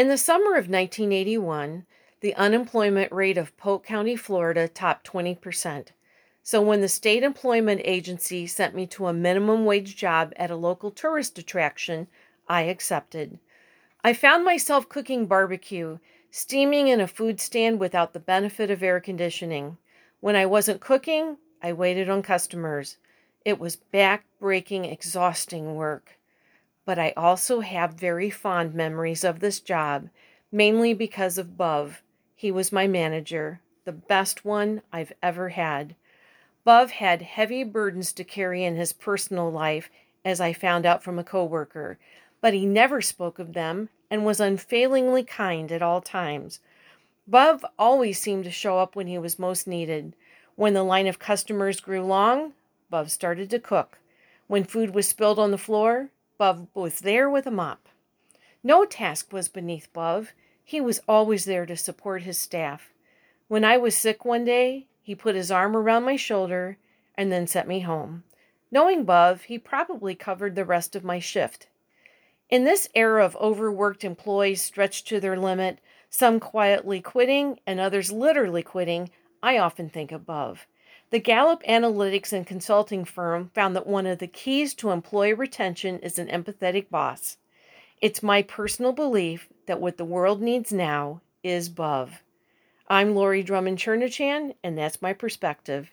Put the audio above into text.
In the summer of 1981, the unemployment rate of Polk County, Florida topped 20%. So when the state employment agency sent me to a minimum wage job at a local tourist attraction, I accepted. I found myself cooking barbecue, steaming in a food stand without the benefit of air conditioning. When I wasn't cooking, I waited on customers. It was back breaking, exhausting work. But I also have very fond memories of this job, mainly because of Bub. He was my manager, the best one I've ever had. Bub had heavy burdens to carry in his personal life, as I found out from a coworker, but he never spoke of them and was unfailingly kind at all times. Bub always seemed to show up when he was most needed. When the line of customers grew long, Bub started to cook. When food was spilled on the floor, Bub was there with a mop. No task was beneath Bub. He was always there to support his staff. When I was sick one day, he put his arm around my shoulder and then sent me home. Knowing Bub, he probably covered the rest of my shift. In this era of overworked employees stretched to their limit, some quietly quitting and others literally quitting, I often think of Bub. The Gallup Analytics and Consulting firm found that one of the keys to employee retention is an empathetic boss. It's my personal belief that what the world needs now is Bub. I'm Lori Drummond Cherniwchan, and that's my perspective.